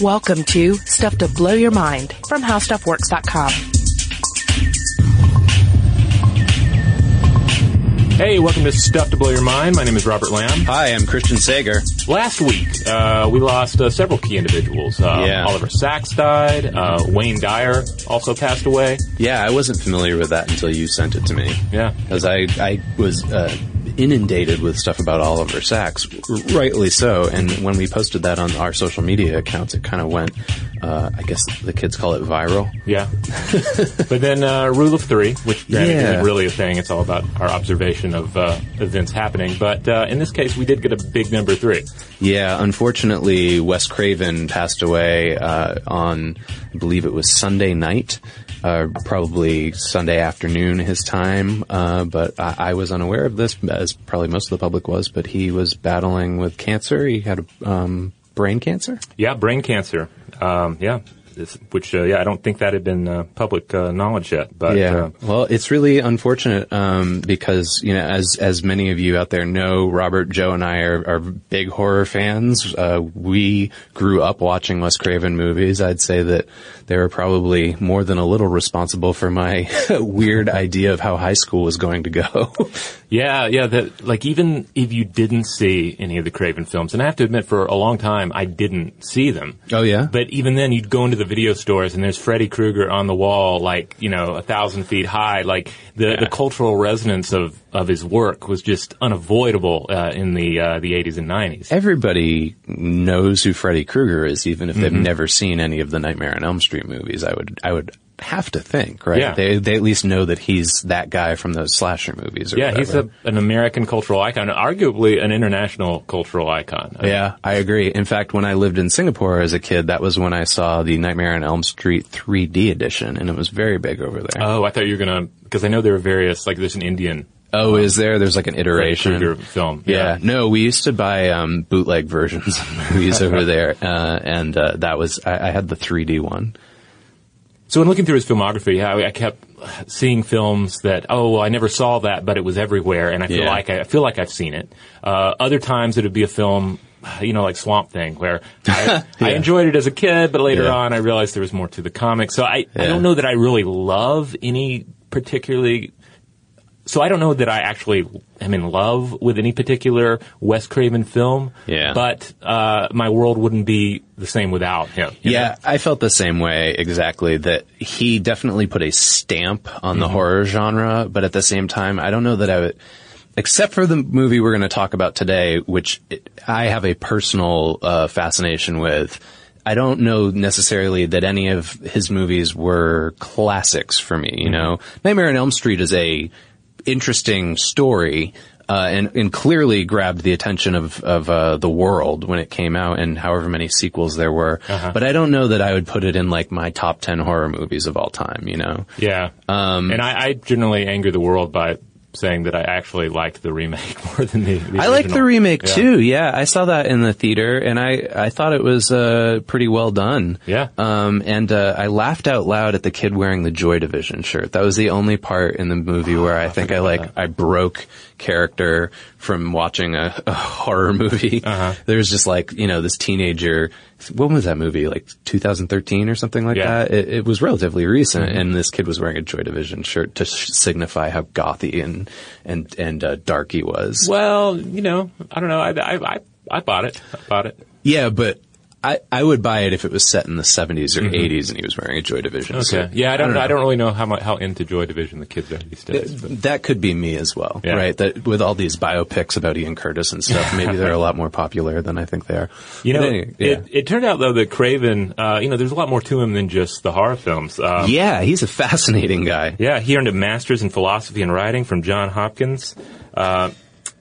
Welcome to Stuff to Blow Your Mind from HowStuffWorks.com. Hey, welcome to Stuff to Blow Your Mind. My name is Robert Lamb. Hi, I'm Christian Sager. Last week, uh, we lost uh, several key individuals. Uh, Yeah. Oliver Sacks died. Uh, Wayne Dyer also passed away. Yeah, I wasn't familiar with that until you sent it to me. Yeah. Because I, I was uh, inundated with stuff about Oliver Sacks, rightly so. And when we posted that on our social media accounts, it kind of went, uh, I guess the kids call it viral. Yeah. but then uh, Rule of Three, which granted Yeah. isn't really a thing. It's all about our observation of uh, events happening. But uh, in this case, we did get a big number three. Yeah, unfortunately, Wes Craven passed away uh, on, I believe it was Sunday night, uh, probably Sunday afternoon his time. Uh, but I, I was unaware of this, as probably most of the public was. But he was battling with cancer. He had um, brain cancer. Yeah, brain cancer. Um, yeah. This, which, uh, yeah, I don't think that had been uh, public uh, knowledge yet. But yeah. uh, well, it's really unfortunate um, because you know, as as many of you out there know, Robert, Joe, and I are, are big horror fans. Uh, we grew up watching Wes Craven movies. I'd say that they were probably more than a little responsible for my weird idea of how high school was going to go. Yeah, yeah. That like even if you didn't see any of the Craven films, and I have to admit, for a long time I didn't see them. oh yeah. But even then, you'd go into the video stores and there's Freddy Krueger on the wall, like you know, a thousand feet high. Like the, the cultural resonance of of his work was just unavoidable uh, in the uh, the 80s and 90s. Everybody knows who Freddy Krueger is, even if they've never seen any of the Nightmare on Elm Street movies. I would, I would have to think, right? Yeah. They, they at least know that he's that guy from those slasher movies. Or Yeah, he's a, an American cultural icon, arguably an international cultural icon. Yeah, I agree. In fact, when I lived in Singapore as a kid, that was when I saw the Nightmare on Elm Street 3D edition, and it was very big over there. Oh, I thought you were gonna because I know there are various like there's an Indian oh, is there? There's like an iteration. Krueger film. Yeah. no, we used to buy um, bootleg versions of movies over there, uh, and uh, that was I, I had the 3D one. So in looking through his filmography, I I kept seeing films that oh well, I never saw that, but it was everywhere, and I feel Yeah. like I, I feel like I've seen it. Uh, other times it would be a film, you know, like Swamp Thing, where I, I enjoyed it as a kid, but later Yeah. on I realized there was more to the comic. So I, I don't know that I really love any particularly. So I don't know that I actually am in love with any particular Wes Craven film. Yeah. But uh, my world wouldn't be the same without him. you know? Yeah, I felt the same way exactly. That he definitely put a stamp on the horror genre, but at the same time, I don't know that I would. Except for the movie we're going to talk about today, which I have a personal uh, fascination with. I don't know necessarily that any of his movies were classics for me. You know, Nightmare on Elm Street is a interesting story. Uh, and, and clearly grabbed the attention of, of, uh, the world when it came out and however many sequels there were. But I don't know that I would put it in like my top 10 horror movies of all time, you know? Yeah. Um, and I, I generally anger the world by saying that I actually liked the remake more than the, the I like the remake Yeah. too. Yeah, I saw that in the theater, and I I thought it was uh pretty well done. Yeah. Um, and uh, I laughed out loud at the kid wearing the Joy Division shirt. That was the only part in the movie where I think I like I broke character from watching a, a horror movie. Uh-huh. There's just like you know this teenager. When was that movie? Like 2013 or something like Yeah. Mm-hmm. that. It, it was relatively recent, and this kid was wearing a Joy Division shirt to sh- signify how gothy and and and uh, dark he was. Well, you know, I don't know. I, I, I, I bought it. I bought it. Yeah, but I, I would buy it if it was set in the 70s or 80s and he was wearing a Joy Division. Okay. suit. yeah, I don't, I know. don't, really know how much, how into Joy Division the kids are these days. But. That could be me as well, Yeah. right? That with all these biopics about Ian Curtis and stuff, maybe they're a lot more popular than I think they are. You know, anyway, yeah. it, it turned out though that Craven, uh, you know, there's a lot more to him than just the horror films. Um, yeah, he's a fascinating guy. Yeah, he earned a master's in philosophy and writing from John Hopkins. Uh,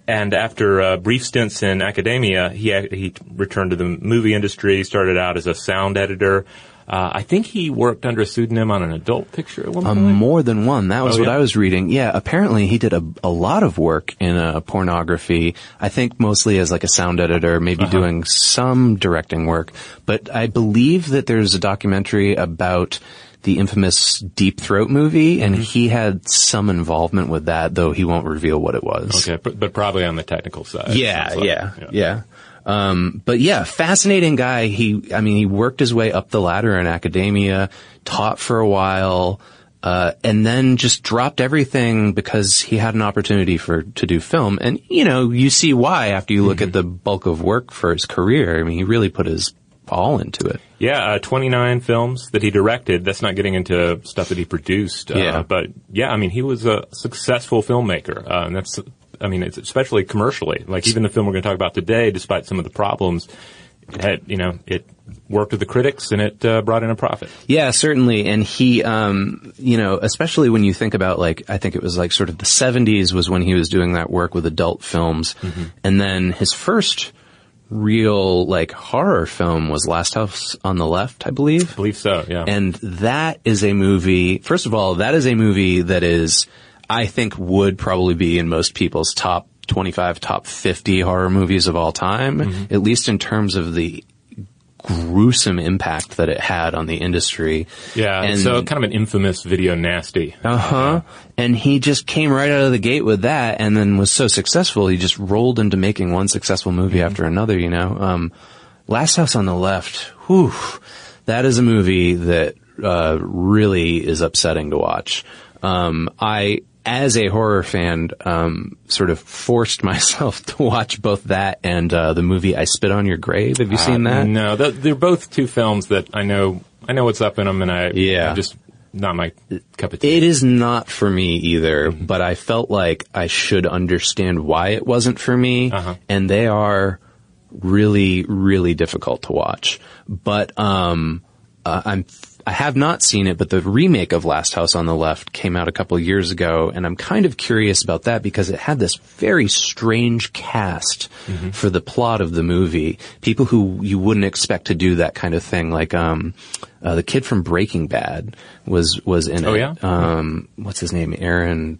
and after uh, brief stints in academia, he he returned to the movie industry. Started out as a sound editor. Uh, I think he worked under a pseudonym on an adult picture at one Um, more than one. That was Oh, what yeah? I was reading. Yeah, apparently he did a, a lot of work in uh, pornography. I think mostly as like a sound editor, maybe Uh-huh. doing some directing work. But I believe that there's a documentary about the infamous Deep Throat movie, and Mm-hmm. he had some involvement with that, though he won't reveal what it was. Okay, but, but probably on the technical side. Yeah, like. yeah, yeah. Um, but yeah, fascinating guy. He, I mean, he worked his way up the ladder in academia, taught for a while, uh, and then just dropped everything because he had an opportunity for to do film. And you know, you see why after you look at the bulk of work for his career. I mean, he really put his all into it. Yeah, uh, 29 films that he directed. That's not getting into stuff that he produced. Uh, Yeah. But yeah, I mean, he was a successful filmmaker. Uh, and that's, I mean, it's especially commercially. Like even the film we're going to talk about today, despite some of the problems, it had, you know, it worked with the critics and it uh, brought in a profit. Yeah, certainly. And he, um, you know, especially when you think about like, I think it was like sort of the 70s was when he was doing that work with adult films. And then his first real like horror film was Last House on the Left, I believe. I believe so, yeah. And that is a movie, first of all, that is a movie that is, I think would probably be in most people's top 25, top 50 horror movies of all time, mm-hmm. at least in terms of the gruesome impact that it had on the industry. yeah, and- so kind of an infamous video nasty. Uh huh. And he just came right out of the gate with that, and then was so successful. He just rolled into making one successful movie after another. You know, um, Last House on the Left. Whew, that is a movie that uh, really is upsetting to watch. Um, I, as a horror fan, um, sort of forced myself to watch both that and uh, the movie I Spit on Your Grave. Have you seen Uh, that? No, th- they're both two films that I know, I know what's up in them and I, Yeah. I just, not my cup of tea. It is not for me either, but I felt like I should understand why it wasn't for me. Uh-huh. And they are really, really difficult to watch. But, um, uh, I'm, I have not seen it, but the remake of Last House on the Left came out a couple of years ago, and I'm kind of curious about that because it had this very strange cast for the plot of the movie. People who you wouldn't expect to do that kind of thing, like um, uh, the kid from Breaking Bad was was in Oh, it. yeah? Um, what's his name? Aaron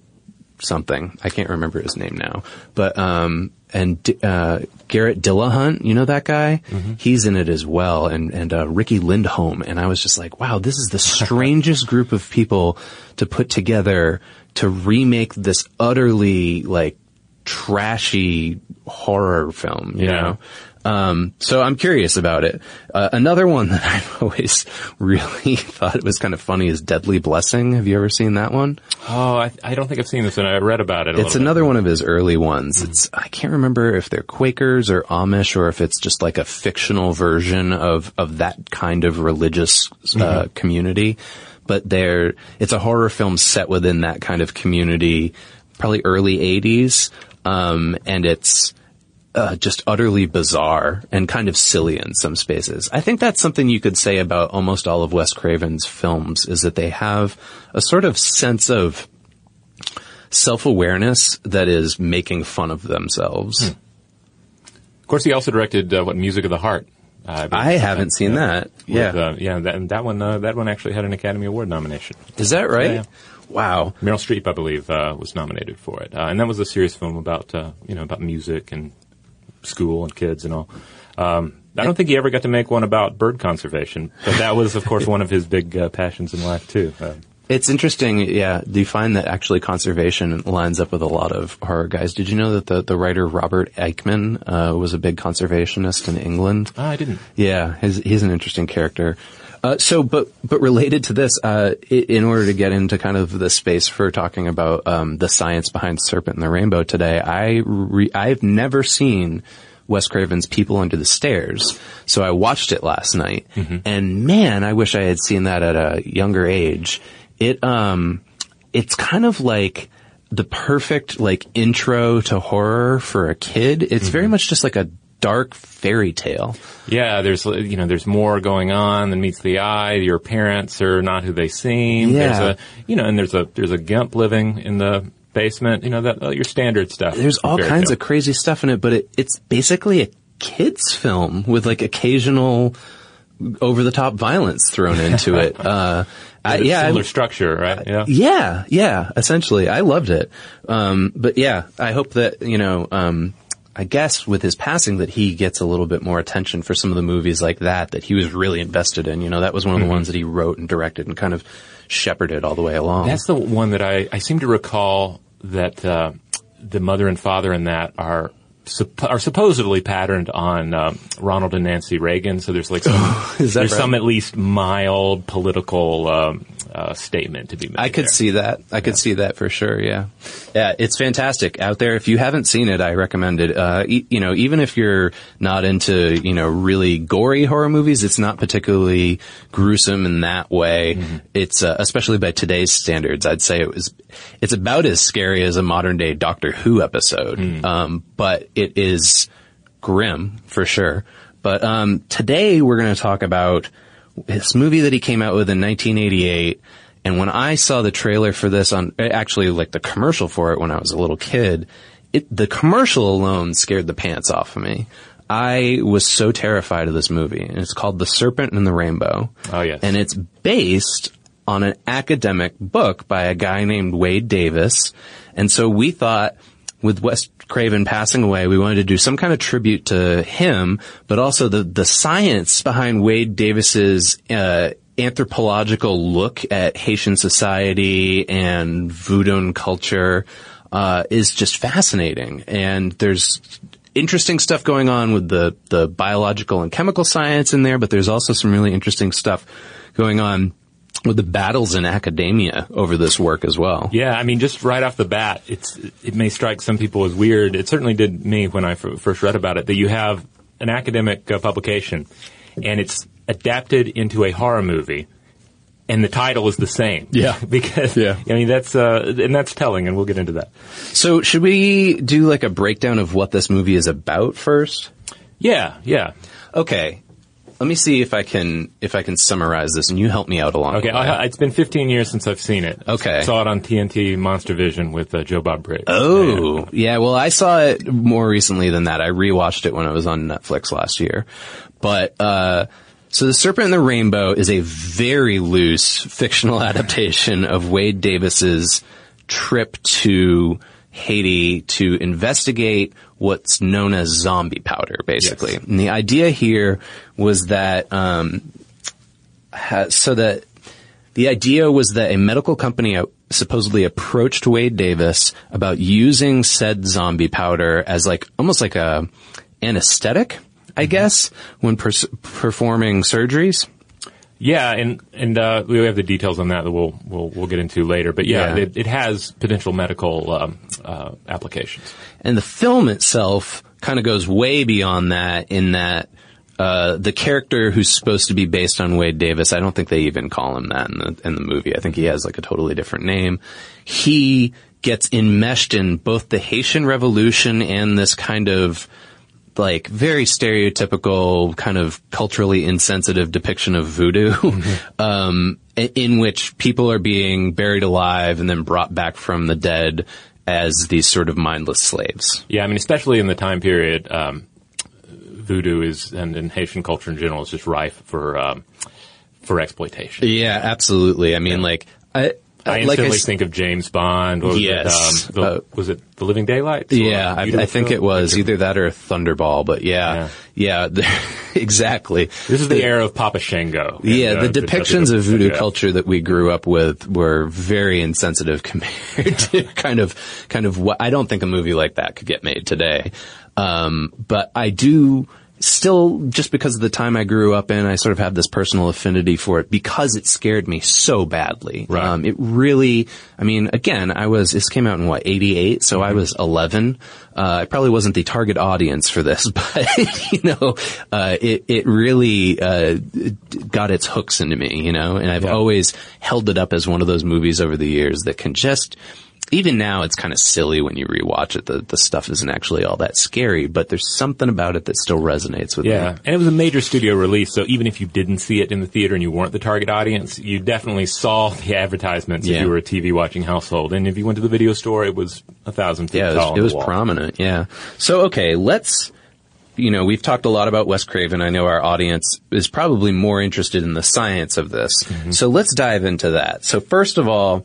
something. I can't remember his name now. But um and uh Garret Dillahunt, you know that guy? He's in it as well and and uh Riki Lindhome and I was just like, wow, this is the strangest group of people to put together to remake this utterly like trashy horror film, you Yeah. know? Um, so I'm curious about it. Uh, another one that I've always really thought it was kind of funny is Deadly Blessing. Have you ever seen that one? Oh, I, I don't think I've seen this, and I read about it. A It's another one of his early ones. It's I can't remember if they're Quakers or Amish or if it's just like a fictional version of of that kind of religious uh, community. But they're it's a horror film set within that kind of community, probably early '80s, um, and it's. Uh, just utterly bizarre and kind of silly in some spaces. I think that's something you could say about almost all of Wes Craven's films is that they have a sort of sense of self-awareness that is making fun of themselves. Of course, he also directed uh, what Music of the Heart. Uh, I haven't seen that. with, Yeah. uh, yeah. That, and that one, uh, that one actually had an Academy Award nomination. Is that right? Yeah. Wow. Meryl Streep, I believe, uh, was nominated for it, uh, and that was a serious film about uh, you know about music and school and kids and all. Um, I don't think he ever got to make one about bird conservation, but that was, of course, one of his big uh, passions in life too. Uh, It's interesting, yeah. Do you find that actually conservation lines up with a lot of horror guys? Did you know that the, the writer Robert Aickman uh, was a big conservationist in England? ah, I didn't. Yeah, he's, he's an interesting character. Uh, so, but but related to this, uh, in order to get into kind of the space for talking about um, the science behind Serpent and the Rainbow today, I re- I've never seen Wes Craven's People Under the Stairs, so I watched it last night, and man, I wish I had seen that at a younger age. It um, it's kind of like the perfect like intro to horror for a kid. It's very much just like a dark fairy tale. Yeah, there's you know there's more going on than meets the eye. Your parents are not who they seem. Yeah. There's a you know, and there's a there's a gimp living in the basement. You know that uh, your standard stuff. There's all kinds tale. of crazy stuff in it, but it, it's basically a kids film with like occasional over the top violence thrown into it. Uh, I, yeah, similar I- structure, right? Yeah. yeah, yeah, essentially. I loved it. Um, but yeah, I hope that, you know, um, I guess with his passing that he gets a little bit more attention for some of the movies like that that he was really invested in. You know, that was one Mm-hmm. of the ones that he wrote and directed and kind of shepherded all the way along. That's the one that I, I seem to recall that uh, the mother and father in that are supp- are supposedly patterned on um, Ronald and Nancy Reagan. So there's like some, Is that there's right? some at least mild political um, uh, statement to be made. I could there. see that. I could see that for sure. Yeah, yeah, it's fantastic out there. If you haven't seen it, I recommend it. Uh, e- you know, even if you're not into you know really gory horror movies, it's not particularly gruesome in that way. It's uh, especially by today's standards, I'd say it was. It's about as scary as a modern day Doctor Who episode, um, but it is grim for sure. But um, today we're going to talk about this movie that he came out with in 1988. And when I saw the trailer for this on, eh, actually like the commercial for it when I was a little kid, it, the commercial alone scared the pants off of me. I was so terrified of this movie. And it's called The Serpent and the Rainbow. Oh, yes. And it's based on an academic book by a guy named Wade Davis. And so we thought with Wes Craven passing away, we wanted to do some kind of tribute to him, but also the, the science behind Wade Davis's, uh, anthropological look at Haitian society and voodoo culture, uh, is just fascinating. And there's interesting stuff going on with the, the biological and chemical science in there, but there's also some really interesting stuff going on with the battles in academia over this work as well. Yeah, I mean, just right off the bat, it's it may strike some people as weird. It certainly did me when I f- first read about it. That you have an academic uh, publication, and it's adapted into a horror movie, and the title is the same. Yeah. because Yeah. I mean that's uh, and that's telling, and we'll get into that. So should we do like a breakdown of what this movie is about first? Yeah, yeah. Okay. Let me see if I can if I can summarize this and you help me out along Okay, the way. I, it's been 15 years since I've seen it. Okay. saw it on TNT Monster Vision with uh, Joe Bob Briggs. Oh, yeah. Well, I saw it more recently than that. I rewatched it when it was on Netflix last year. But, uh, so The Serpent and the Rainbow is a very loose fictional adaptation of Wade Davis's trip to Haiti to investigate what's known as zombie powder, basically. Yes. And the idea here was that, um, ha- so that the idea was that a medical company uh, supposedly approached Wade Davis about using said zombie powder as like almost like a anesthetic, I guess, when pers- performing surgeries. Yeah, and and uh, we have the details on that that we'll we'll, we'll get into later. But yeah, Yeah. It, it has potential medical um, uh, applications. And the film itself kind of goes way beyond that in that uh, the character who's supposed to be based on Wade Davis, I don't think they even call him that in the in the movie. I think he has like a totally different name. He gets enmeshed in both the Haitian Revolution and this kind of like very stereotypical kind of culturally insensitive depiction of voodoo, um, in which people are being buried alive and then brought back from the dead as these sort of mindless slaves. Yeah, I mean, especially in the time period, um, voodoo is and, and Haitian culture in general is just rife for um, for exploitation. Yeah, absolutely. I mean, like, I, I like instantly think of James Bond. What was Yes. it? Um, the, Uh, was it The Living Daylights? Yeah, I, I think it was either that or Thunderball, but yeah, yeah, exactly. This is the, era of Papa Shango. and, Yeah, uh, the depictions of voodoo WWF. culture that we grew up with were very insensitive compared to kind of, kind of what, I don't think a movie like that could get made today. Um, but I do still, just because of the time I grew up in, I sort of have this personal affinity for it because it scared me so badly. Right. Um, it really, I mean, again, I was, this came out in what, 88? So I was 11. Uh, I probably wasn't the target audience for this, but, you know, uh, it, it really, uh, got its hooks into me, you know, and I've Yeah. always held it up as one of those movies over the years that can just, even now it's kind of silly when you rewatch it. The, the stuff isn't actually all that scary, but there's something about it that still resonates with Yeah, me. Yeah, and it was a major studio release, so even if you didn't see it in the theater and you weren't the target audience, you definitely saw the advertisements Yeah. if you were a TV watching household. And if you went to the video store, it was a thousand feet Yeah, it tall. was, it was prominent. Yeah. So, okay, let's, you know, we've talked a lot about Wes Craven. I know our audience is probably more interested in the science of this. Mm-hmm. So let's dive into that. So first of all,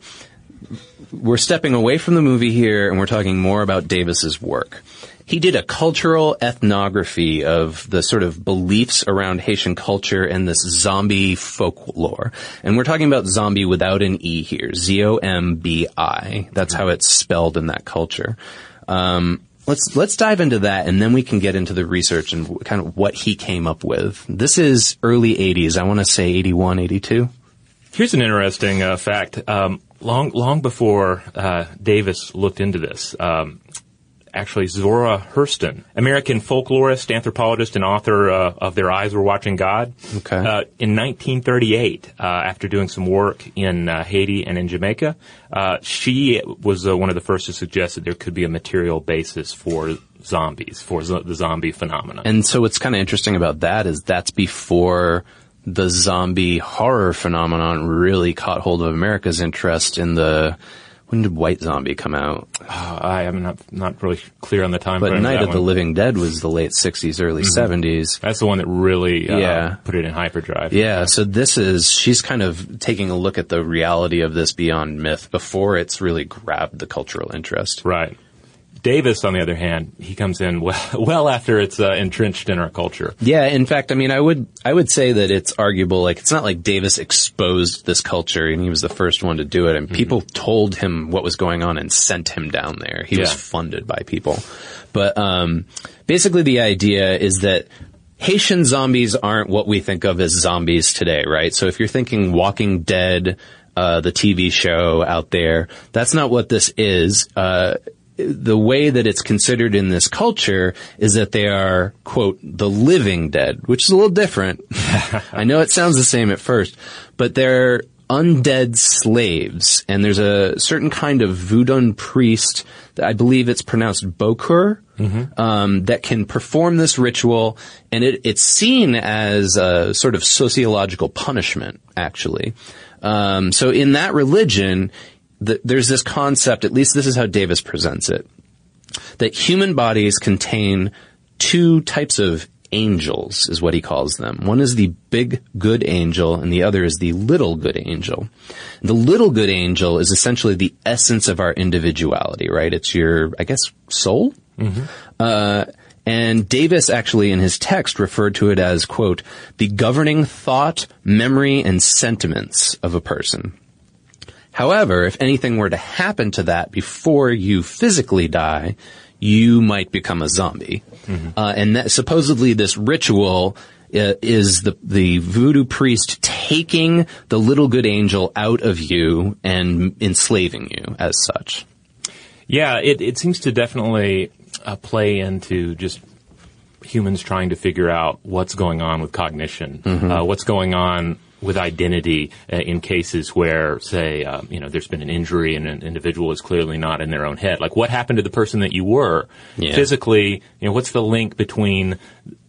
we're stepping away from the movie here and we're talking more about Davis's work. He did a cultural ethnography of the sort of beliefs around Haitian culture and this zombie folklore. And we're talking about zombie without an E here. Z-O-M-B-I. That's how it's spelled in that culture. Um, let's let's dive into that, and then we can get into the research and kind of what he came up with. This is early '80s. I want to say 81, 82. Here's an interesting uh, fact. Um, long long before uh, Davis looked into this, um, actually Zora Hurston, American folklorist, anthropologist, and author uh, of Their Eyes Were Watching God. Okay. Uh, in 1938, uh, after doing some work in uh, Haiti and in Jamaica, uh, she was uh, one of the first to suggest that there could be a material basis for zombies, for zo- the zombie phenomenon. And so what's kind of interesting about that is that's before the zombie horror phenomenon really caught hold of America's interest in the when did White Zombie come out? Uh, I am not not really clear on the time But. Night of the one. Living Dead was the late 60s, early 70s. That's the one that really uh, Yeah. put it in hyperdrive. Yeah, so this is, she's kind of taking a look at the reality of this beyond myth before it's really grabbed the cultural interest. Right. Davis, on the other hand, he comes in well, well after it's uh, entrenched in our culture. Yeah, in fact, I mean, I would, I would say that it's arguable, like, it's not like Davis exposed this culture and he was the first one to do it and people told him what was going on and sent him down there. He was funded by people. But, um, basically the idea is that Haitian zombies aren't what we think of as zombies today, right? So if you're thinking Walking Dead, uh, the TV show out there, that's not what this is. Uh, the way that it's considered in this culture is that they are, quote, the living dead, which is a little different. I know it sounds the same at first, but they're undead slaves, and there's a certain kind of voodoo priest, I believe it's pronounced bokor, um, that can perform this ritual, and it, it's seen as a sort of sociological punishment, actually. Um, so in that religion, th- there's this concept, at least this is how Davis presents it, that human bodies contain two types of angels, is what he calls them. One is the big good angel, and the other is the little good angel. The little good angel is essentially the essence of our individuality, right? It's your, I guess, soul? Uh, and Davis actually in his text referred to it as, quote, the governing thought, memory, and sentiments of a person. However, if anything were to happen to that before you physically die, you might become a zombie. Uh, and that, supposedly this ritual uh, is the, the voodoo priest taking the little good angel out of you and enslaving you as such. Yeah, it, it seems to definitely uh, play into just humans trying to figure out what's going on with cognition, uh, what's going on with identity uh, in cases where, say, uh, you know, there's been an injury and an individual is clearly not in their own head. Like, what happened to the person that you were Yeah. physically? You know, what's the link between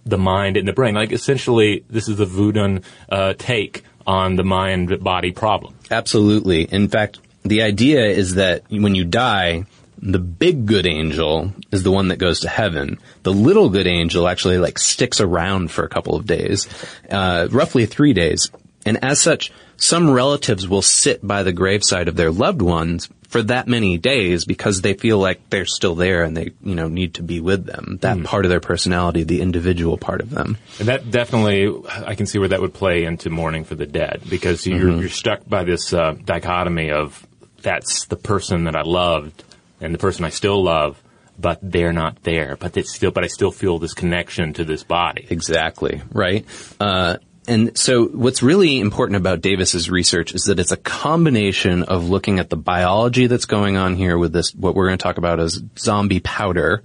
the mind and the brain? Like, essentially, this is the voodoo uh, take on the mind-body problem. Absolutely. In fact, the idea is that when you die, the big good angel is the one that goes to heaven. The little good angel actually like sticks around for a couple of days, uh, roughly three days. And as such, some relatives will sit by the graveside of their loved ones for that many days because they feel like they're still there and they, you know, need to be with them. That part of their personality, the individual part of them. And that definitely, I can see where that would play into mourning for the dead because you're, you're stuck by this uh, dichotomy of that's the person that I loved and the person I still love, but they're not there. But it's still, but I still feel this connection to this body. Exactly, right? Uh, and so what's really important about Davis's research is that it's a combination of looking at the biology that's going on here with this, what we're going to talk about as zombie powder,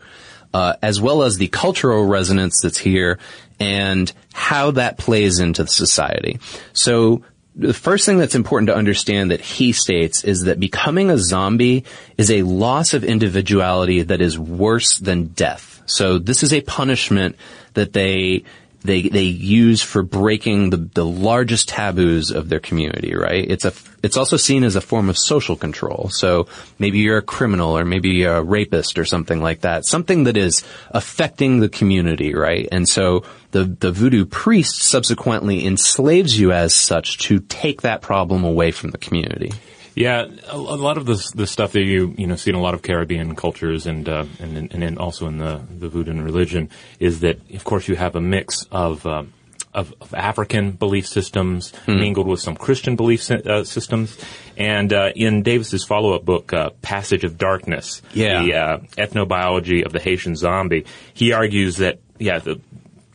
uh, as well as the cultural resonance that's here and how that plays into the society. So the first thing that's important to understand that he states is that becoming a zombie is a loss of individuality that is worse than death. So this is a punishment that they they they use for breaking the, the largest taboos of their community, right? It's a it's also seen as a form of social control. So maybe you're a criminal or maybe a rapist or something like that. Something that is affecting the community, right? And so the the voodoo priest subsequently enslaves you as such to take that problem away from the community. Yeah, a, a lot of the the stuff that you you know see in a lot of Caribbean cultures and uh, and and also in the the voodoo religion is that of course you have a mix of um, of, of African belief systems mingled with some Christian belief uh, systems. And uh, in Davis's follow-up book, uh, Passage of Darkness, Yeah. the uh, ethnobiology of the Haitian zombie, he argues that yeah, the,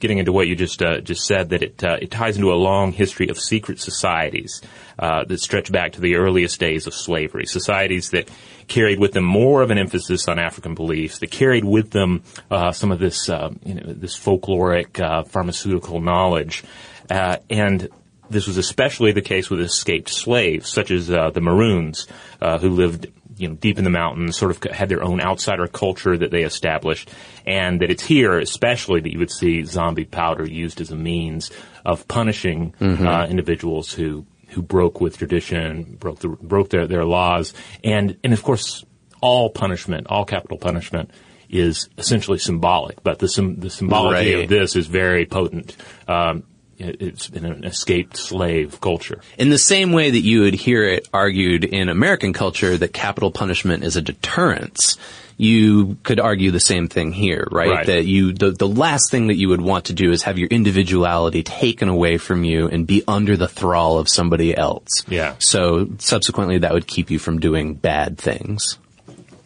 getting into what you just uh, just said, that it uh, it ties into a long history of secret societies uh, that stretch back to the earliest days of slavery. Societies that carried with them more of an emphasis on African beliefs, that carried with them uh, some of this uh, you know this folkloric uh, pharmaceutical knowledge, and this was especially the case with escaped slaves, such as the Maroons, who lived you know deep in the mountains, sort of had their own outsider culture that they established, and that it's here especially that you would see zombie powder used as a means of punishing uh, individuals who who broke with tradition, broke the, broke their, their laws, and and of course all punishment, all capital punishment. Is essentially symbolic, but the the symbology Right. of this is very potent. Um, it's in an escaped slave culture. In the same way that you would hear it argued in American culture that capital punishment is a deterrence, you could argue the same thing here, right? Right. That you, the, the last thing that you would want to do is have your individuality taken away from you and be under the thrall of somebody else. Yeah. So subsequently that would keep you from doing bad things.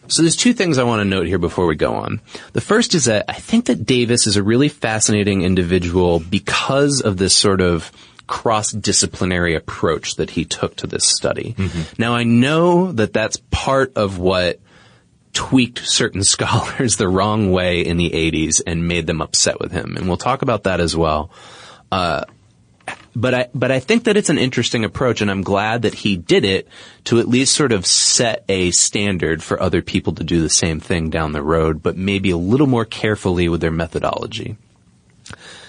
So there's two things I want to note here before we go on. The first is that I think that Davis is a really fascinating individual because of this sort of cross-disciplinary approach that he took to this study. Now I know that that's part of what tweaked certain scholars the wrong way in the 80s and made them upset with him. And we'll talk about that as well. Uh, but I, but I think that it's an interesting approach and I'm glad that he did it to at least sort of set a standard for other people to do the same thing down the road, but maybe a little more carefully with their methodology.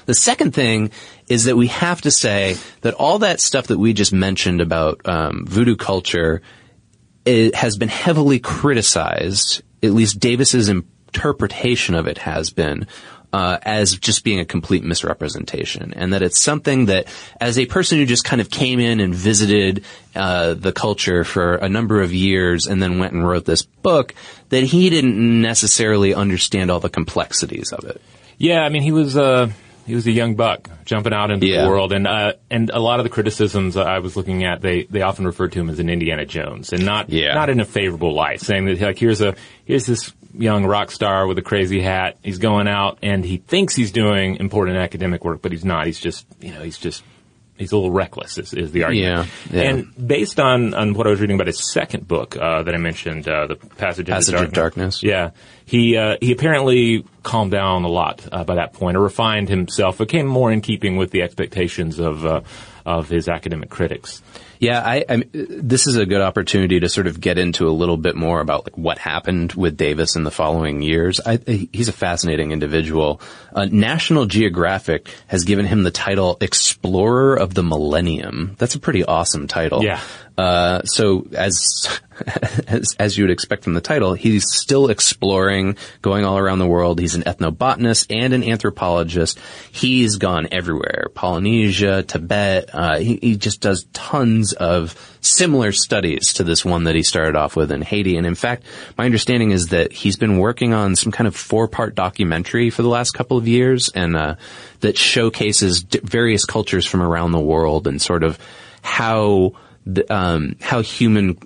The second thing is that we have to say that all that stuff that we just mentioned about um, voodoo culture has been heavily criticized. At least Davis's interpretation of it has been. Uh, as just being a complete misrepresentation, and that it's something that, as a person who just kind of came in and visited uh, the culture for a number of years, and then went and wrote this book, that he didn't necessarily understand all the complexities of it. Yeah, I mean, he was uh, he was a young buck jumping out into Yeah. the world, and uh, and a lot of the criticisms I was looking at, they they often referred to him as an Indiana Jones, and not Yeah. not in a favorable light, saying that like here's a here's this young rock star with a crazy hat, he's going out and he thinks he's doing important academic work, but he's not. He's just you know he's just he's a little reckless is, is the argument. Yeah, yeah. And based on, on what I was reading about his second book uh, that I mentioned, uh, the Passage, Passage into of Darkness. Yeah, he uh, he apparently calmed down a lot uh, by that point, or refined himself, became more in keeping with the expectations of uh, of his academic critics. Yeah, I, I this is a good opportunity to sort of get into a little bit more about like what happened with Davis in the following years. I, he's a fascinating individual. Uh, National Geographic has given him the title Explorer of the Millennium. That's a pretty awesome title. Yeah. Uh, so as, as as you would expect from the title, he's still exploring, going all around the world. He's an ethnobotanist and an anthropologist. He's gone everywhere: Polynesia, Tibet. Uh, he, he just does tons of similar studies to this one that he started off with in Haiti. And in fact, my understanding is that he's been working on some kind of four-part documentary for the last couple of years, and uh, that showcases various cultures from around the world and sort of how the, um, how human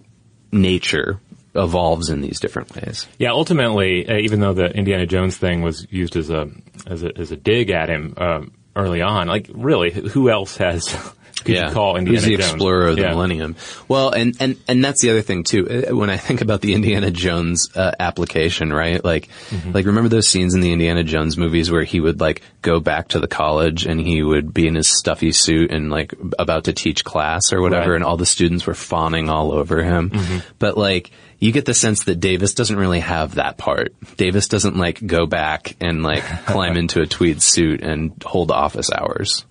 nature evolves in these different ways. Yeah, ultimately, uh, even though the Indiana Jones thing was used as a as a, as a dig at him um, early on, like really, who else has could you call Indiana Who's the Jones? explorer of the Yeah. millennium? Well, and, and, and that's the other thing too. Uh, When I think about the Indiana Jones uh, application, right? Like, Mm-hmm. like remember those scenes in the Indiana Jones movies where he would like go back to the college and he would be in his stuffy suit and like about to teach class or whatever, Right. and all the students were fawning all over him. Mm-hmm. But like, you get the sense that Davis doesn't really have that part. Davis doesn't like go back and like climb into a tweed suit and hold office hours.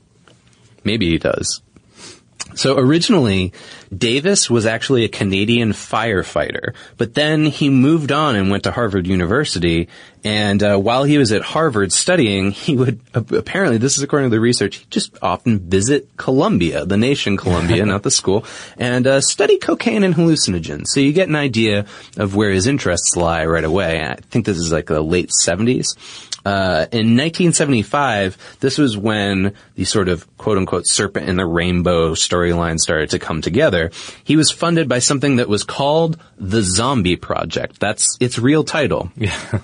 Maybe he does. So originally, Davis was actually a Canadian firefighter, but then he moved on and went to Harvard University. And uh, while he was at Harvard studying, he would apparently, this is according to the research, he just often visit Colombia, the nation Colombia, not the school, and uh, study cocaine and hallucinogens. So you get an idea of where his interests lie right away. I think this is like the late 70s. Uh, in 1975, this was when the sort of quote unquote serpent in the rainbow storyline started to come together. He was funded by something that was called the Zombie Project. That's its real title. Yeah.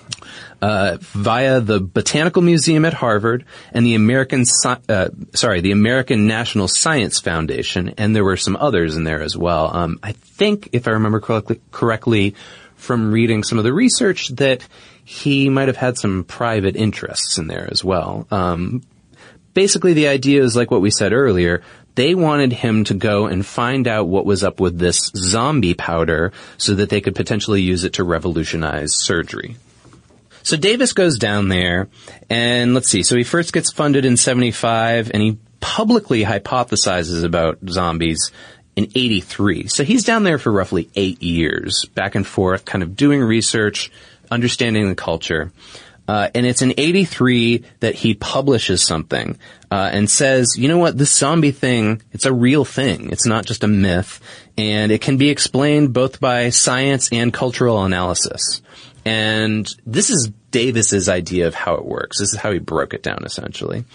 Uh, via the Botanical Museum at Harvard and the American, uh, sorry, the American National Science Foundation, and there were some others in there as well. Um, I think, if I remember correctly, correctly, from reading some of the research, that he might have had some private interests in there as well. Um, basically, the idea is like what we said earlier. They wanted him to go and find out what was up with this zombie powder so that they could potentially use it to revolutionize surgery. So Davis goes down there and let's see. So he first gets funded in 75 and he publicly hypothesizes about zombies in 83. So he's down there for roughly eight years, back and forth, kind of doing research, understanding the culture. Uh, and it's in 83 that he publishes something uh, and says, you know what, this zombie thing, it's a real thing. It's not just a myth. And it can be explained both by science and cultural analysis. And this is Davis's idea of how it works. This is how he broke it down, essentially.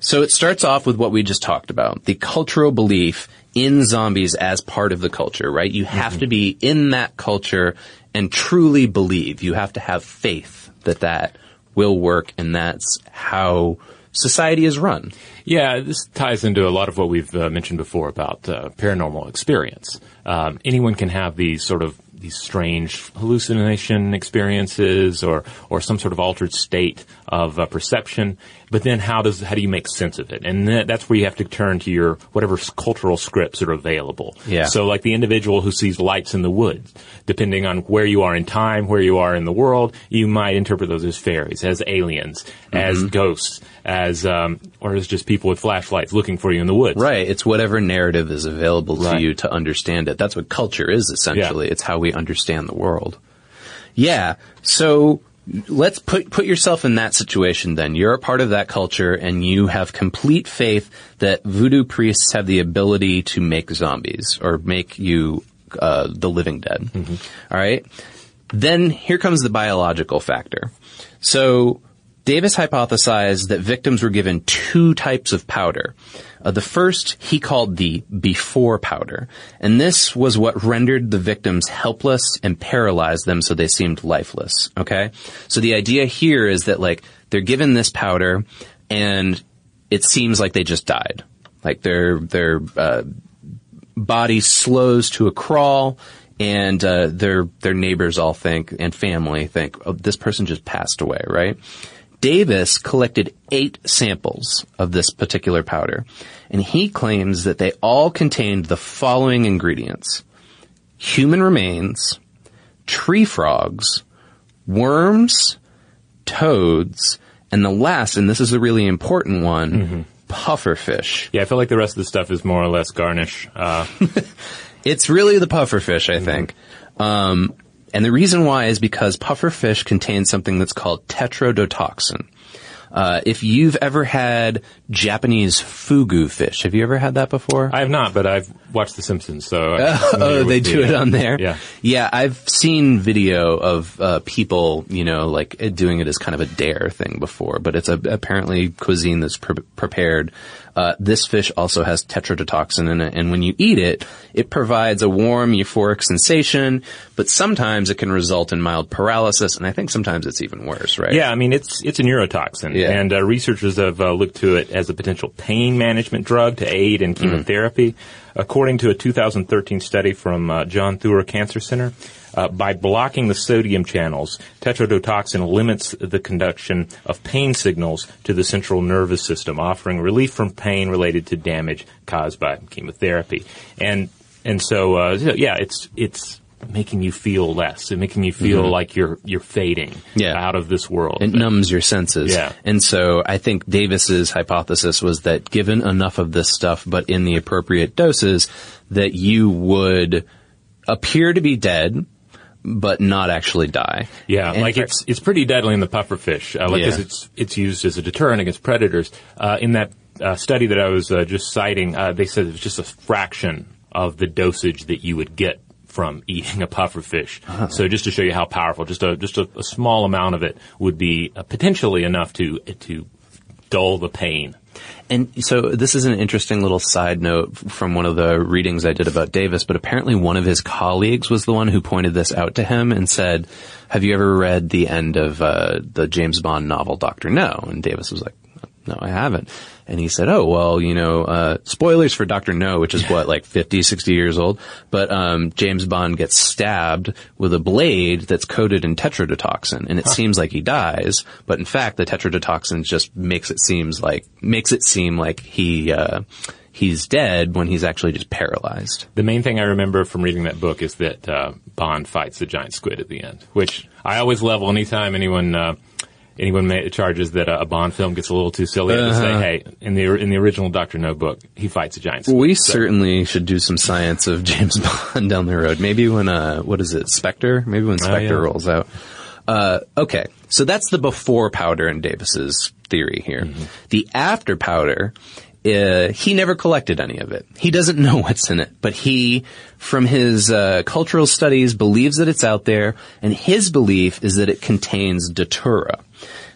So it starts off with what we just talked about, the cultural belief in zombies as part of the culture, right? You have mm-hmm. to be in that culture and truly believe. You have to have faith that that will work and that's how society is run. Yeah, this ties into a lot of what we've uh, mentioned before about uh, paranormal experience. Um, anyone can have these sort of these strange hallucination experiences or or some sort of altered state of uh, perception. But then how does how do you make sense of it? And that, that's where you have to turn to your whatever cultural scripts are available. Yeah. So like the individual who sees lights in the woods, depending on where you are in time, where you are in the world, you might interpret those as fairies, as aliens, mm-hmm. as ghosts, as um, or as just people with flashlights looking for you in the woods. Right. It's whatever narrative is available to right. you to understand it. That's what culture is essentially. Yeah. It's how we understand the world. Yeah. So let's put put yourself in that situation then. You're a part of that culture and you have complete faith that voodoo priests have the ability to make zombies or make you uh, the living dead. Mm-hmm. All right? Then here comes the biological factor. So Davis hypothesized that victims were given two types of powder. Uh, the first he called the before powder, and this was what rendered the victims helpless and paralyzed them so they seemed lifeless. Okay? So the idea here is that like they're given this powder and it seems like they just died. Like their their uh, body slows to a crawl and uh, their their neighbors all think and family think, oh, this person just passed away, right? Davis collected eight samples of this particular powder, and he claims that they all contained the following ingredients. Human remains, tree frogs, worms, toads, and the last, and this is a really important one, mm-hmm. pufferfish. Yeah, I feel like the rest of the stuff is more or less garnish. Uh. it's really the pufferfish, I mm-hmm. think. Um, and the reason why is because puffer fish contains something that's called tetrodotoxin. Uh, if you've ever had Japanese fugu fish, have you ever had that before? I have not, but I've watched The Simpsons, so oh, they do the, it on there. Yeah, yeah. I've seen video of uh, people, you know, like doing it as kind of a dare thing before, but it's a, apparently cuisine that's pre- prepared uh, this fish also has tetrodotoxin in it, and when you eat it, it provides a warm, euphoric sensation, but sometimes it can result in mild paralysis, and I think sometimes it's even worse, right? Yeah, I mean, it's, it's a neurotoxin, yeah. and uh, researchers have uh, looked to it as a potential pain management drug to aid in chemotherapy. Mm. According to a 2013 study from uh, John Theurer Cancer Center, uh, by blocking the sodium channels, tetrodotoxin limits the conduction of pain signals to the central nervous system, offering relief from pain related to damage caused by chemotherapy. And and so uh, yeah, it's it's making you feel less and making you feel like you're you're fading Mm-hmm. Yeah. out of this world. It numbs your senses. Yeah. And so I think Davis's hypothesis was that given enough of this stuff, but in the appropriate doses, that you would appear to be dead, but not actually die. Yeah, And like for- it's it's pretty deadly in the pufferfish, uh, like Yeah. it's it's used as a deterrent against predators. Uh, in that uh, study that I was uh, just citing, uh, they said it was just a fraction of the dosage that you would get from eating a pufferfish. Uh-huh. So just to show you how powerful, just a just a, a small amount of it would be uh, potentially enough to to dull the pain. And so this is an interesting little side note from one of the readings I did about Davis, but apparently one of his colleagues was the one who pointed this out to him and said, have you ever read the end of uh, the James Bond novel Doctor No? And Davis was like, no, I haven't. And he said, oh, well, you know, uh, spoilers for Dr. No, which is what, like 50, 60 years old. But, um, James Bond gets stabbed with a blade that's coated in tetrodotoxin and it seems like he dies. But in fact, the tetrodotoxin just makes it seems like, makes it seem like he, uh, he's dead when he's actually just paralyzed. The main thing I remember from reading that book is that uh, Bond fights the giant squid at the end, which I always level anytime anyone uh, anyone ma- charges that a Bond film gets a little too silly. Just say, hey, in the in the original Doctor No book, he fights a giant squid. We So- certainly should do some science of James Bond down the road. Maybe when, uh, what is it, Spectre? Maybe when Spectre yeah. rolls out. Uh, okay. So that's the before powder in Davis's theory here. The after powder, uh, he never collected any of it. He doesn't know what's in it, but he, from his uh, cultural studies, believes that it's out there, and his belief is that it contains datura.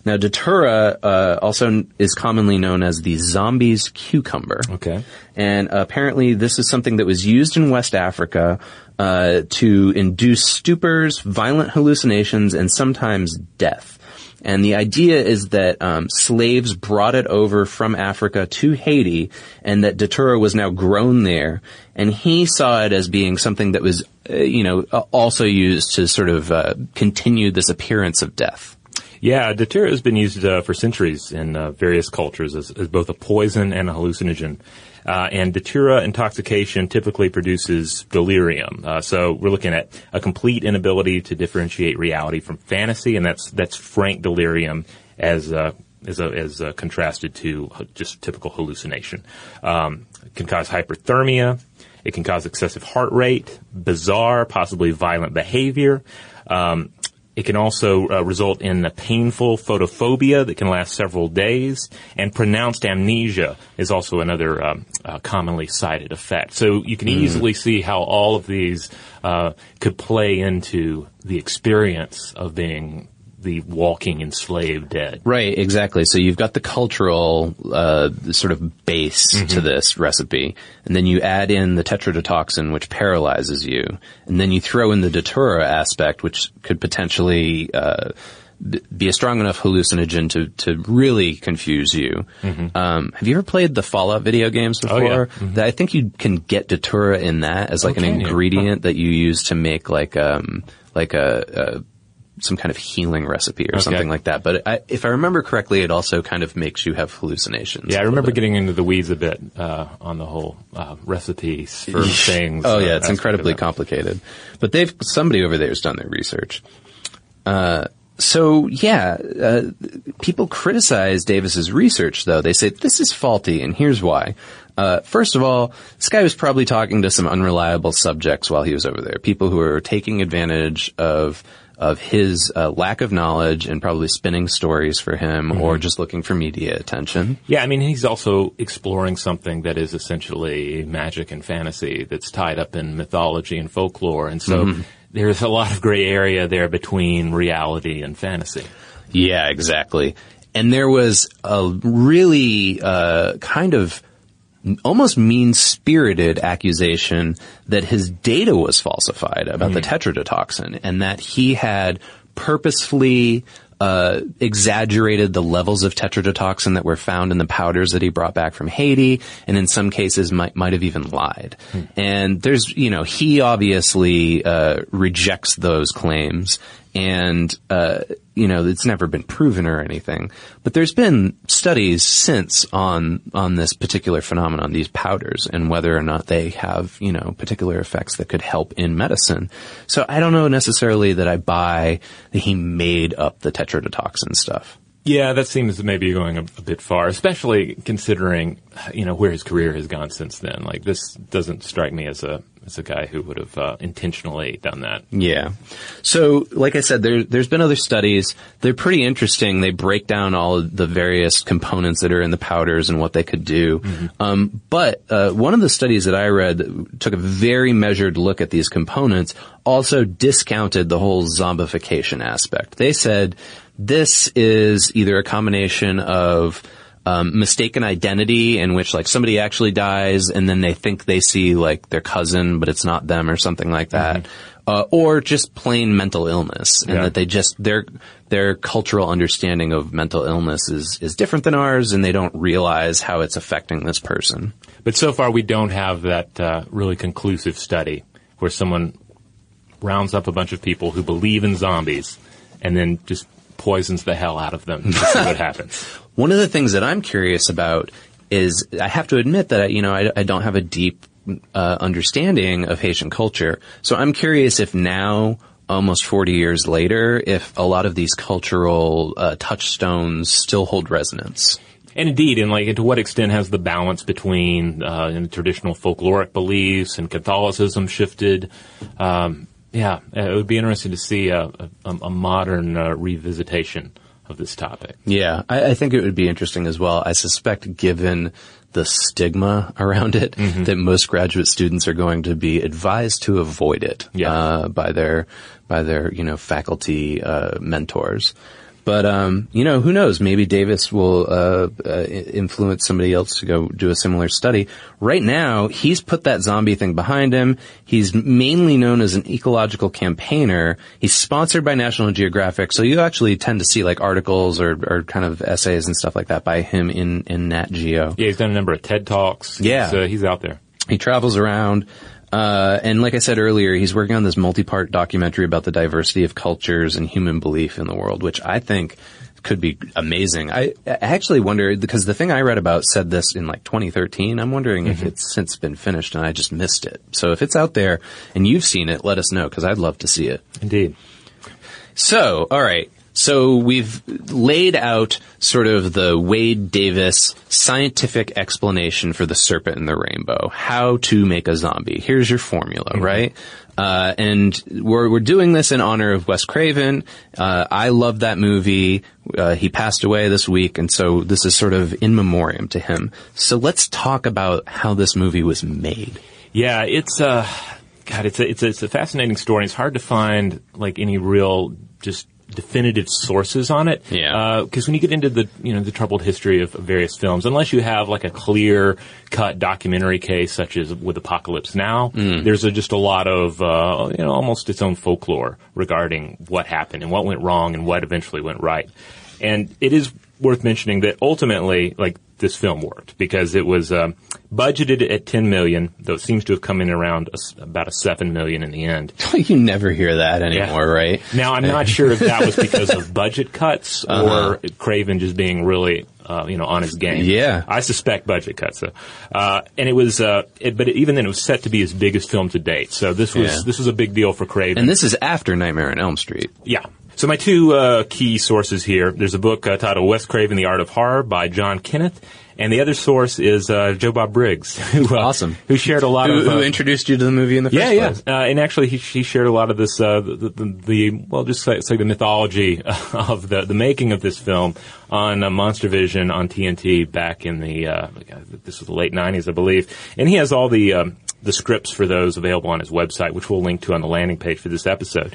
Now, datura uh, also is commonly known as the zombie's cucumber. Okay. And apparently this is something that was used in West Africa uh, to induce stupors, violent hallucinations, and sometimes death. And the idea is that um, slaves brought it over from Africa to Haiti, and that datura was now grown there. And he saw it as being something that was, uh, you know, also used to sort of uh, continue this appearance of death. Yeah, datura has been used uh, for centuries in uh, various cultures as, as both a poison and a hallucinogen. Uh, and datura intoxication typically produces delirium. Uh, so we're looking at a complete inability to differentiate reality from fantasy, and that's that's frank delirium as uh, as, a, as uh, contrasted to just typical hallucination. Um, can cause hyperthermia. It can cause excessive heart rate, bizarre, possibly violent behavior. Um, it can also uh, result in a painful photophobia that can last several days, and pronounced amnesia is also another um, uh, commonly cited effect. So you can easily see how all of these uh, could play into the experience of being the walking enslaved dead. Right, exactly. So you've got the cultural uh, sort of base to this recipe, and then you add in the tetrodotoxin, which paralyzes you, and then you throw in the datura aspect, which could potentially uh, be a strong enough hallucinogen to to really confuse you. Um, have you ever played the Fallout video games Oh, yeah. before? That I think you can get datura in that as like an you? ingredient that you use to make like um like a. a some kind of healing recipe or Okay. something like that. But I, if I remember correctly, it also kind of makes you have hallucinations. Yeah, I remember bit. getting into the weeds a bit uh, on the whole uh, recipes for things. Oh uh, yeah, it's incredibly complicated. But they've somebody over there has done their research. Uh, so yeah, uh, people criticize Davis's research though. They say this is faulty, and here's why. Uh, first of all, this guy was probably talking to some unreliable subjects while he was over there. People who were taking advantage of of his uh, lack of knowledge and probably spinning stories for him, Mm-hmm. or just looking for media attention. Yeah, I mean, he's also exploring something that is essentially magic and fantasy that's tied up in mythology and folklore, and so Mm-hmm. there's a lot of gray area there between reality and fantasy. Yeah, exactly. And there was a really uh, kind of almost mean-spirited accusation that his data was falsified about the tetrodotoxin and that he had purposefully uh, exaggerated the levels of tetrodotoxin that were found in the powders that he brought back from Haiti, and in some cases might might have even lied. And there's, you know, he obviously uh, rejects those claims, and uh, you know, it's never been proven or anything. But there's been studies since on on this particular phenomenon, these powders, and whether or not they have you know particular effects that could help in medicine. So I don't know necessarily that I buy that he made up the tetrodotoxin stuff. Yeah, that seems maybe going a, a, bit far, especially considering, you know, where his career has gone since then. Like, this doesn't strike me as a as a guy who would have uh, intentionally done that. Yeah. So, like I said, there, there's been other studies. They're pretty interesting. They break down all of the various components that are in the powders and what they could do. Mm-hmm. Um, but uh, one of the studies that I read took a very measured look at these components. Also discounted the whole zombification aspect. They said this is either a combination of um, mistaken identity in which like somebody actually dies and then they think they see like their cousin, but it's not them or something like that. Mm-hmm. Uh, or just plain mental illness and yeah. that they just their their cultural understanding of mental illness is is different than ours and they don't realize how it's affecting this person. But so far we don't have that uh, really conclusive study where someone rounds up a bunch of people who believe in zombies and then just poisons the hell out of them to see what happens. One of the things that I'm curious about is I have to admit that you know I, I don't have a deep uh, understanding of Haitian culture, so I'm curious if now. Almost 40 years later, if a lot of these cultural uh, touchstones still hold resonance. And indeed, and like, to what extent has the balance between uh, traditional folkloric beliefs and Catholicism shifted? Um, yeah, it would be interesting to see a, a, a modern uh, revisitation of this topic. Yeah, I, I, think it would be interesting as well. I suspect, given the stigma around it, mm-hmm. that most graduate students are going to be advised to avoid it yeah. uh, by their by their you know faculty uh, mentors. But um, you know, who knows? Maybe Davis will uh, uh, influence somebody else to go do a similar study. Right now, he's put that zombie thing behind him. He's mainly known as an ecological campaigner. He's sponsored by National Geographic, so you actually tend to see like articles or, or kind of essays and stuff like that by him in in Nat Geo. Yeah, he's done a number of TED talks. Yeah, he's, uh, he's out there. He travels around. Uh, and like I said earlier, he's working on this multi-part documentary about the diversity of cultures and human belief in the world, which I think could be amazing. I, I actually wonder because the thing I read about said this in like 2013. I'm wondering mm-hmm. if it's since been finished and I just missed it. So if it's out there and you've seen it, let us know because I'd love to see it. Indeed. So, all right. So we've laid out sort of the Wade Davis scientific explanation for the serpent and the rainbow, how to make a zombie. Here's your formula, mm-hmm. right? Uh, and we're, we're doing this in honor of Wes Craven. Uh, I love that movie. Uh, he passed away this week, and so this is sort of in memoriam to him. So let's talk about how this movie was made. Yeah, it's uh, God, it's a, it's a, it's a fascinating story. It's hard to find like any real just definitive sources on it. Yeah. Because uh, when you get into the you know the troubled history of various films, unless you have like a clear cut documentary case such as with Apocalypse Now, mm. there's a, just a lot of uh, you know almost its own folklore regarding what happened and what went wrong and what eventually went right. And it is worth mentioning that ultimately, like this film worked because it was um, budgeted at 10 million, though it seems to have come in around a, about a 7 million in the end. you never hear that anymore, yeah. right? Now, I'm not sure if that was because of budget cuts uh-huh. or Craven just being really uh, you know, on his game. Yeah. I suspect budget cuts. So. Uh, and it was, uh, it, but it, even then it was set to be his biggest film to date. So this was, yeah. this was a big deal for Craven. And this is after Nightmare on Elm Street. Yeah. So my two uh, key sources here, there's a book uh, titled Wes Craven, The Art of Horror by John Kenneth, and the other source is uh, Joe Bob Briggs, who uh, awesome, who shared a lot who, of who uh, introduced you to the movie in the first yeah, place. Yeah, uh, and actually he, he shared a lot of this uh, the, the, the, well just say, say, the mythology of the the making of this film on uh, Monster Vision on TNT back in the uh, this was the late '90s, I believe, and he has all the um, the scripts for those available on his website, which we'll link to on the landing page for this episode.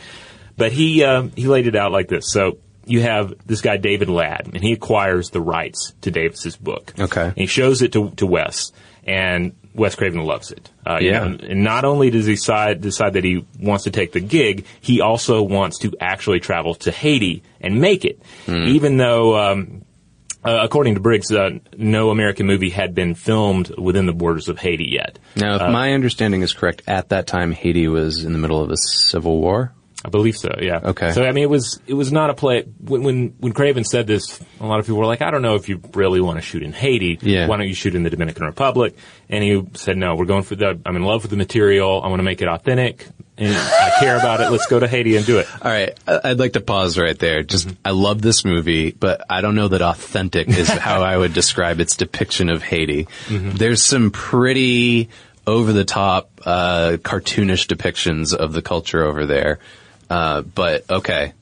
But he uh, he laid it out like this. So you have this guy David Ladd, and he acquires the rights to Davis's book. Okay, and he shows it to to Wes, and Wes Craven loves it. Uh, yeah, you know, and not only does he decide decide that he wants to take the gig, he also wants to actually travel to Haiti and make it, mm. even though. Um, uh, according to Briggs, uh, no American movie had been filmed within the borders of Haiti yet. Now, if uh, my understanding is correct, at that time Haiti was in the middle of a civil war. I believe so. Yeah. Okay. So I mean, it was it was not a play when when when Craven said this. A lot of people were like, I don't know if you really want to shoot in Haiti. Yeah. Why don't you shoot in the Dominican Republic? And he said, No, we're going for the. I'm in love with the material. I want to make it authentic, and I care about it. Let's go to Haiti and do it. All right, I'd like to pause right there. Just, I love this movie, but I don't know that authentic is how I would describe its depiction of Haiti. There's some pretty over the top, uh, cartoonish depictions of the culture over there. Uh, but okay.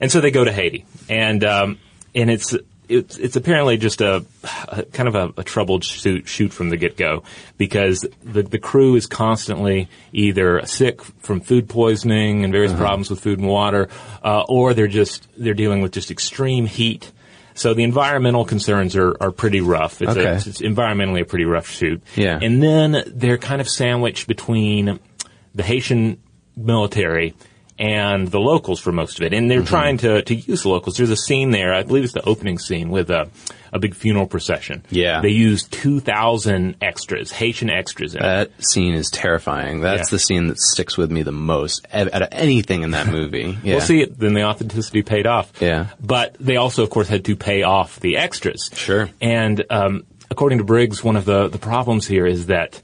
And so they go to Haiti, and um, and it's it's it's apparently just a, a kind of a, a troubled shoot shoot from the get go because the the crew is constantly either sick from food poisoning and various problems with food and water, uh, or they're just they're dealing with just extreme heat. So the environmental concerns are, are pretty rough. It's, Okay. a, it's environmentally a pretty rough shoot. Yeah. And then they're kind of sandwiched between the Haitian military and the locals for most of it. And they're Mm-hmm. trying to, to use the locals. There's a scene there, I believe it's the opening scene with a, a big funeral procession. Yeah. They used 2,000 extras, Haitian extras in it. That scene is terrifying. That's Yeah. the scene that sticks with me the most out of anything in that movie. Yeah. We'll see, it, then the authenticity paid off. Yeah. But they also, of course, had to pay off the extras. Sure. And um, according to Briggs, one of the, the problems here is that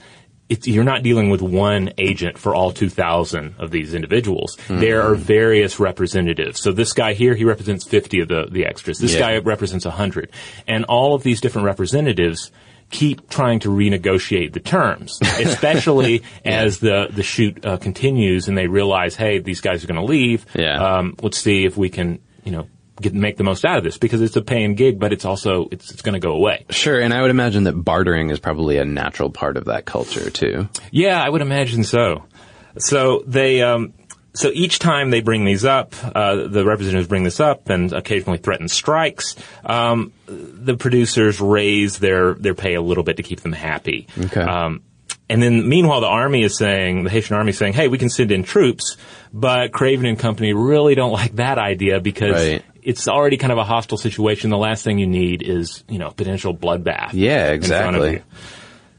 you're not dealing with one agent for all 2,000 of these individuals. Hmm. There are various representatives. So this guy here, he represents 50 of the, the extras. This Yeah. guy represents 100. And all of these different representatives keep trying to renegotiate the terms, especially as the, the shoot uh, continues and they realize, hey, these guys are going to leave. Yeah. Um, let's see if we can, you know, get make the most out of this because it's a paying gig, but it's also it's it's going to go away. Sure, and I would imagine that bartering is probably a natural part of that culture too. Yeah, I would imagine so. So they. Um, so each time they bring these up, uh, the representatives bring this up and occasionally threaten strikes. Um, the producers raise their, their pay a little bit to keep them happy. Okay. Um, and then meanwhile, the army is saying, the Haitian army is saying, hey, we can send in troops, but Craven and company really don't like that idea because Right. It's already kind of a hostile situation. The last thing you need is, you know, potential bloodbath. Yeah, in front of exactly.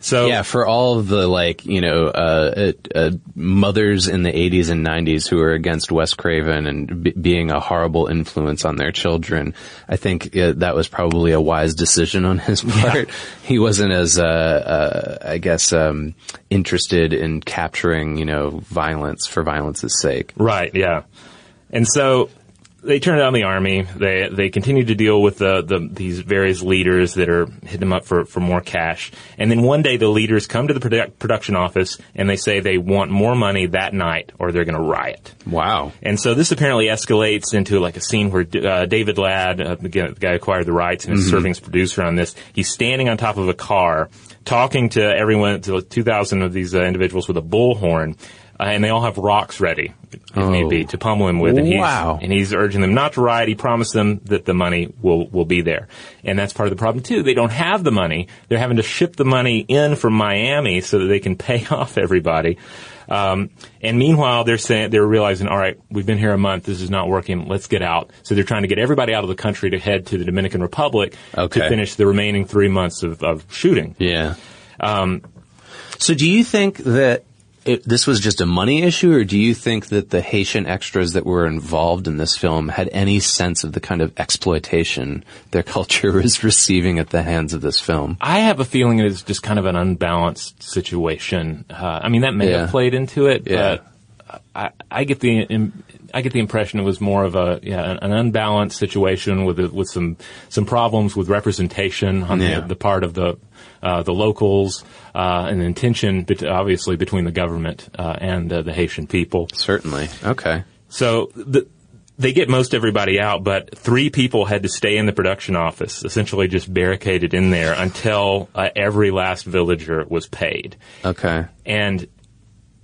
So Yeah, for all of the like, you know, uh, uh, uh, mothers in the 80s and 90s who are against Wes Craven and b- being a horrible influence on their children, I think uh, that was probably a wise decision on his part. He wasn't as, uh, uh, I guess, um, interested in capturing, you know, violence for violence's sake. Right, yeah. And so they turned down the army. They they continue to deal with the, the these various leaders that are hitting them up for, for more cash. And then one day the leaders come to the produ- production office and they say they want more money that night or they're going to riot. Wow. And so this apparently escalates into like a scene where uh, David Ladd, uh, the guy the guy who acquired the rights and is serving as producer on this, he's standing on top of a car talking to everyone, to 2,000 of these uh, individuals with a bullhorn. Uh, and they all have rocks ready, if need be, to pummel him with. And he's, Wow. and he's urging them not to riot. He promised them that the money will, will be there. And that's part of the problem too. They don't have the money. They're having to ship the money in from Miami so that they can pay off everybody. Um, and meanwhile, they're saying, they're realizing, all right, we've been here a month. This is not working. Let's get out. So they're trying to get everybody out of the country to head to the Dominican Republic Okay. to finish the remaining three months of, of shooting. Yeah. so do you think that it, this was just a money issue, or do you think that the Haitian extras that were involved in this film had any sense of the kind of exploitation their culture was receiving at the hands of this film? I have a feeling it's just kind of an unbalanced situation. Uh, I mean, that may Yeah. have played into it, Yeah. but I, I get the im- I get the impression it was more of a yeah an, an unbalanced situation with a, with some some problems with representation on Yeah. the, the part of the uh, the locals uh, and then tension bet- obviously between the government uh, and uh, the Haitian people. Certainly. Okay. So the, they get most everybody out, but three people had to stay in the production office, essentially just barricaded in there until uh, every last villager was paid. Okay. And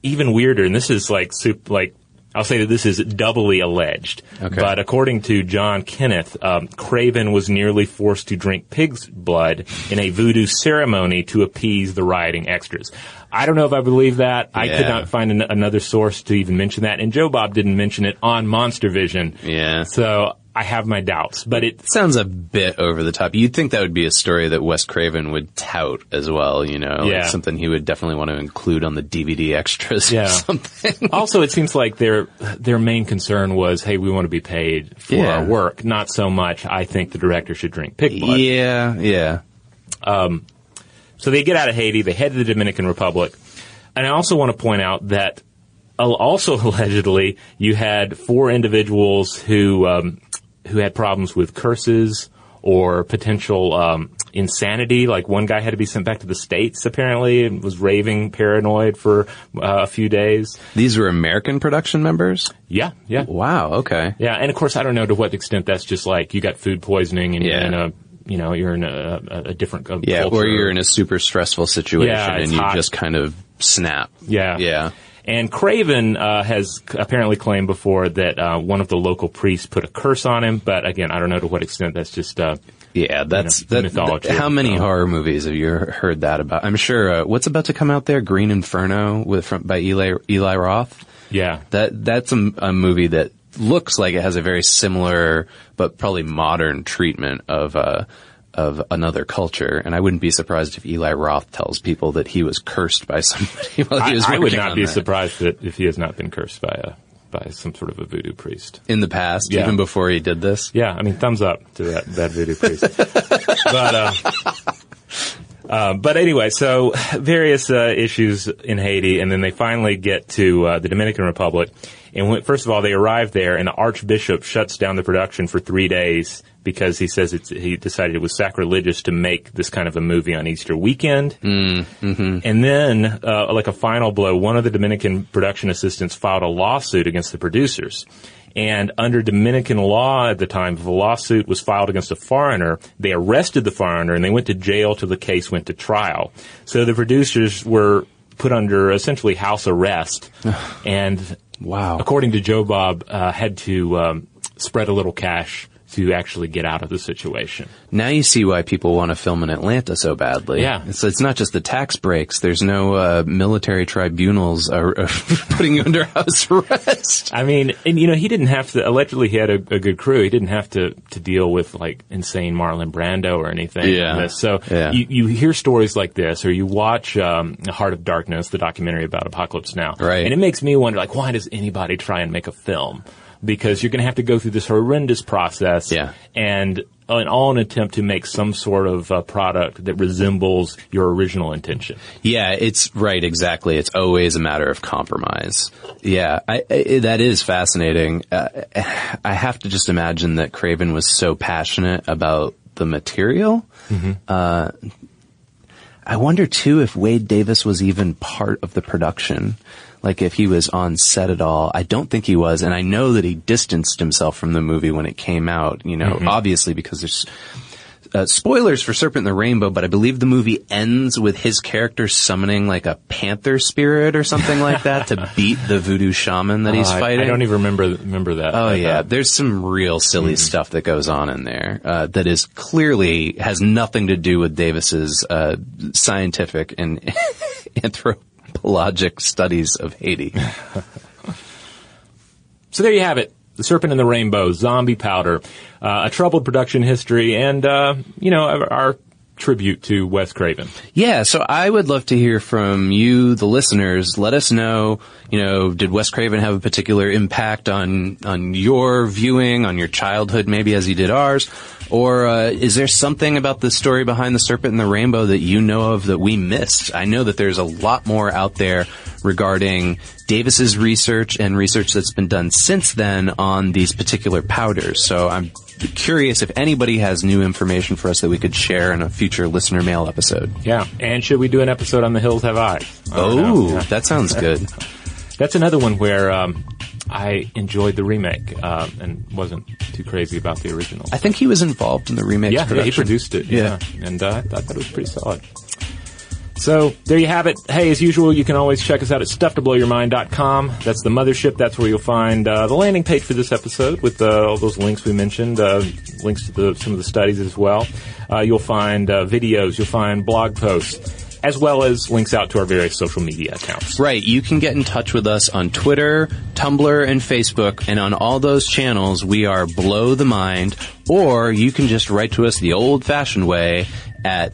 even weirder, and this is like soup, like I'll say that this is doubly alleged. Okay. But according to John Kenneth, um, Craven was nearly forced to drink pig's blood in a voodoo ceremony to appease the rioting extras. I don't know if I believe that. I could not find an- another source to even mention that. And Joe Bob didn't mention it on Monster Vision. Yeah. So I have my doubts, but it Sounds a bit over the top. You'd think that would be a story that Wes Craven would tout as well, you know? like something he would definitely want to include on the DVD extras Yeah. or something. also it seems like their their main concern was, hey, we want to be paid for Yeah. our work, not so much. I think the director should drink pig blood. yeah, yeah. So they get out of Haiti, they head to the Dominican Republic. And I also want to point out that also allegedly you had four individuals who um, who had problems with curses or potential um, insanity. Like one guy had to be sent back to the states apparently and was raving paranoid for uh, a few days. These were American production members? Yeah, yeah. Wow, okay. Yeah, and of course, I don't know to what extent that's just like you got food poisoning and Yeah. you're in a, you know, you're in a, a, a different uh, Yeah, culture. or you're in a super stressful situation Yeah, and you hot. just kind of snap. Yeah. Yeah. And Craven uh, has apparently claimed before that uh, one of the local priests put a curse on him, but again, I don't know to what extent that's just. Uh, Yeah, that's You know, that, mythology. that- How many Um, horror movies have you heard that about? I'm sure. Uh, what's about to come out there? Green Inferno with from, by Eli Eli Roth. yeah, That that's a, a movie that looks like it has a very similar but probably modern treatment of uh, of another culture. And I wouldn't be surprised if Eli Roth tells people that he was cursed by somebody while he I, was I would not be that. surprised that if he has not been cursed by a by some sort of a voodoo priest. in the past, Yeah. even before he did this. Yeah, I mean, thumbs up to that, that voodoo priest. but, uh, uh, but anyway, so various uh, issues in Haiti, and then they finally get to uh, the Dominican Republic. And when, first of all, they arrive there, and the Archbishop shuts down the production for three days because he says it's, he decided it was sacrilegious to make this kind of a movie on Easter weekend. And then, uh, like a final blow, one of the Dominican production assistants filed a lawsuit against the producers. And under Dominican law at the time, if a lawsuit was filed against a foreigner, they arrested the foreigner and they went to jail till the case went to trial. So the producers were put under essentially house arrest and Wow. according to Joe Bob, uh, had to um, spread a little cash to actually get out of the situation. Now you see why people want to film in Atlanta so badly. Yeah. It's, it's not just the tax breaks. There's no uh, military tribunals uh, putting you under house arrest. I mean, and you know, he didn't have to. Allegedly, he had a, a good crew. He didn't have to to deal with like insane Marlon Brando or anything. Yeah. So Yeah. you you hear stories like this, or you watch um, Heart of Darkness, the documentary about Apocalypse Now, Right. And it makes me wonder, like, why does anybody try and make a film? Because you're going to have to go through this horrendous process, Yeah. and in all an attempt to make some sort of uh, product that resembles your original intention. Yeah, it's right. Exactly. It's always a matter of compromise. Yeah, I, I, that is fascinating. Uh, I have to just imagine that Craven was so passionate about the material. Uh, I wonder too if Wade Davis was even part of the production. Like if he was on set at all. I don't think he was, and I know that he distanced himself from the movie when it came out. You know, obviously because there's uh, spoilers for Serpent in the Rainbow, but I believe the movie ends with his character summoning like a panther spirit or something like that to beat the voodoo shaman that he's Uh, I- fighting. I, don't even remember remember that. Oh But, yeah, uh, there's some real silly stuff that goes on in there uh, that is clearly has nothing to do with Davis's uh, scientific and anthropologic studies of Haiti. So there you have it. The Serpent and the Rainbow, Zombie Powder, uh, a troubled production history, and, uh, you know, our, our tribute to Wes Craven. Yeah, so I would love to hear from you, the listeners. Let us know, you know, did Wes Craven have a particular impact on on your viewing, on your childhood, maybe as he did ours, or uh, is there something about the story behind the Serpent and the Rainbow that you know of that we missed? I know that there's a lot more out there regarding Davis's research and research that's been done since then on these particular powders. So I'm curious if anybody has new information for us that we could share in a future listener mail episode. Yeah. And should we do an episode on The Hills Have Eyes? I don't know. Oh, Yeah. that sounds good. That's another one where um, I enjoyed the remake uh, and wasn't too crazy about the original. I think he was involved in the remake. yeah, yeah, he produced it. Yeah, and uh, I thought that was pretty solid. So there you have it. Hey, as usual, you can always check us out at stufftoblowyourmind.com. That's the mothership. That's where you'll find uh, the landing page for this episode with uh, all those links we mentioned, uh, links to the, some of the studies as well. Uh, you'll find uh, videos. You'll find blog posts as well as links out to our various social media accounts. Right. You can get in touch with us on Twitter, Tumblr, and Facebook. And on all those channels, we are Blow the Mind. Or you can just write to us the old fashioned way at